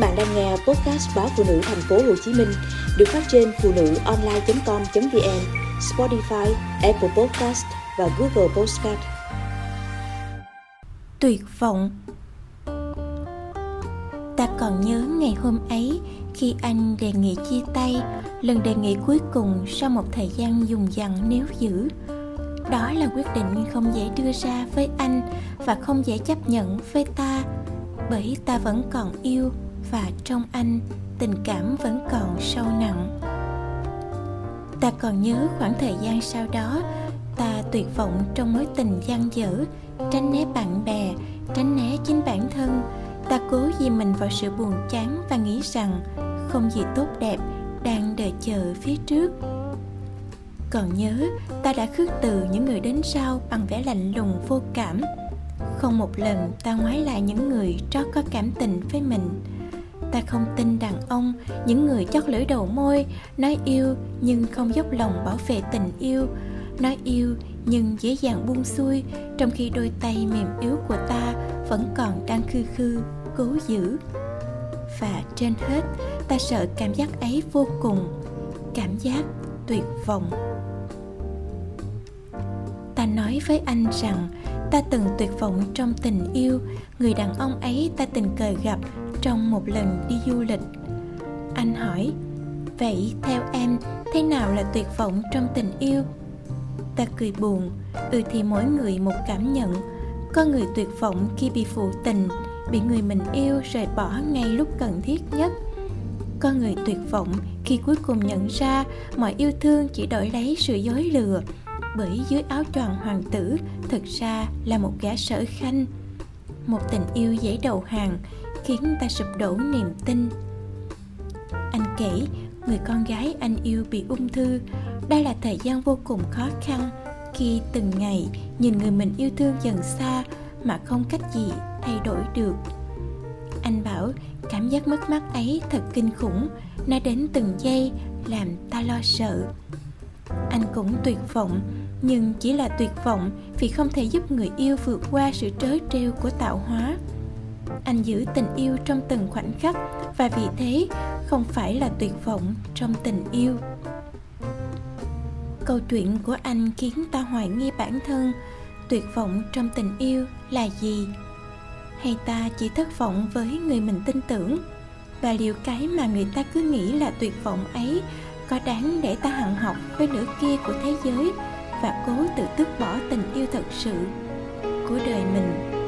bạn đang nghe podcast báo phụ nữ thành phố Hồ Chí Minh được phát trên phụ nữ online.com.vn, Spotify, Apple Podcast và Google Podcast. Tuyệt vọng Ta còn nhớ ngày hôm ấy khi anh đề nghị chia tay, lần đề nghị cuối cùng sau một thời gian dùng dằn nếu giữ. Đó là quyết định không dễ đưa ra với anh và không dễ chấp nhận với ta, bởi ta vẫn còn yêu và trong anh, tình cảm vẫn còn sâu nặng. Ta còn nhớ khoảng thời gian sau đó, ta tuyệt vọng trong mối tình gian dở, tránh né bạn bè, tránh né chính bản thân. Ta cố dìm mình vào sự buồn chán và nghĩ rằng không gì tốt đẹp đang đợi chờ phía trước. Còn nhớ, ta đã khước từ những người đến sau bằng vẻ lạnh lùng vô cảm. Không một lần ta ngoái lại những người trót có cảm tình với mình ta không tin đàn ông, những người chót lưỡi đầu môi, nói yêu nhưng không dốc lòng bảo vệ tình yêu, nói yêu nhưng dễ dàng buông xuôi, trong khi đôi tay mềm yếu của ta vẫn còn đang khư khư, cố giữ. Và trên hết, ta sợ cảm giác ấy vô cùng, cảm giác tuyệt vọng. Ta nói với anh rằng, ta từng tuyệt vọng trong tình yêu, người đàn ông ấy ta tình cờ gặp trong một lần đi du lịch. Anh hỏi, vậy theo em, thế nào là tuyệt vọng trong tình yêu? Ta cười buồn ừ thì mỗi người một cảm nhận. Có người tuyệt vọng khi bị phụ tình, bị người mình yêu rời bỏ ngay lúc cần thiết nhất. Có người tuyệt vọng khi cuối cùng nhận ra mọi yêu thương chỉ đổi lấy sự dối lừa, bởi dưới áo choàng hoàng tử thực ra là một gã sở khanh. Một tình yêu dễ đầu hàng khiến ta sụp đổ niềm tin. Anh kể, người con gái anh yêu bị ung thư. Đây là thời gian vô cùng khó khăn khi từng ngày nhìn người mình yêu thương dần xa mà không cách gì thay đổi được. Anh bảo, cảm giác mất mát ấy thật kinh khủng. Nó đến từng giây làm ta lo sợ. Anh cũng tuyệt vọng, nhưng chỉ là tuyệt vọng vì không thể giúp người yêu vượt qua sự trớ trêu của tạo hóa anh giữ tình yêu trong từng khoảnh khắc, và vì thế không phải là tuyệt vọng trong tình yêu. Câu chuyện của anh khiến ta hoài nghi bản thân. Tuyệt vọng trong tình yêu là gì? Hay ta chỉ thất vọng với người mình tin tưởng? Và liệu cái mà người ta cứ nghĩ là tuyệt vọng ấy có đáng để ta hằng học với nửa kia của thế giới và cố tự tước bỏ tình yêu thật sự của đời mình?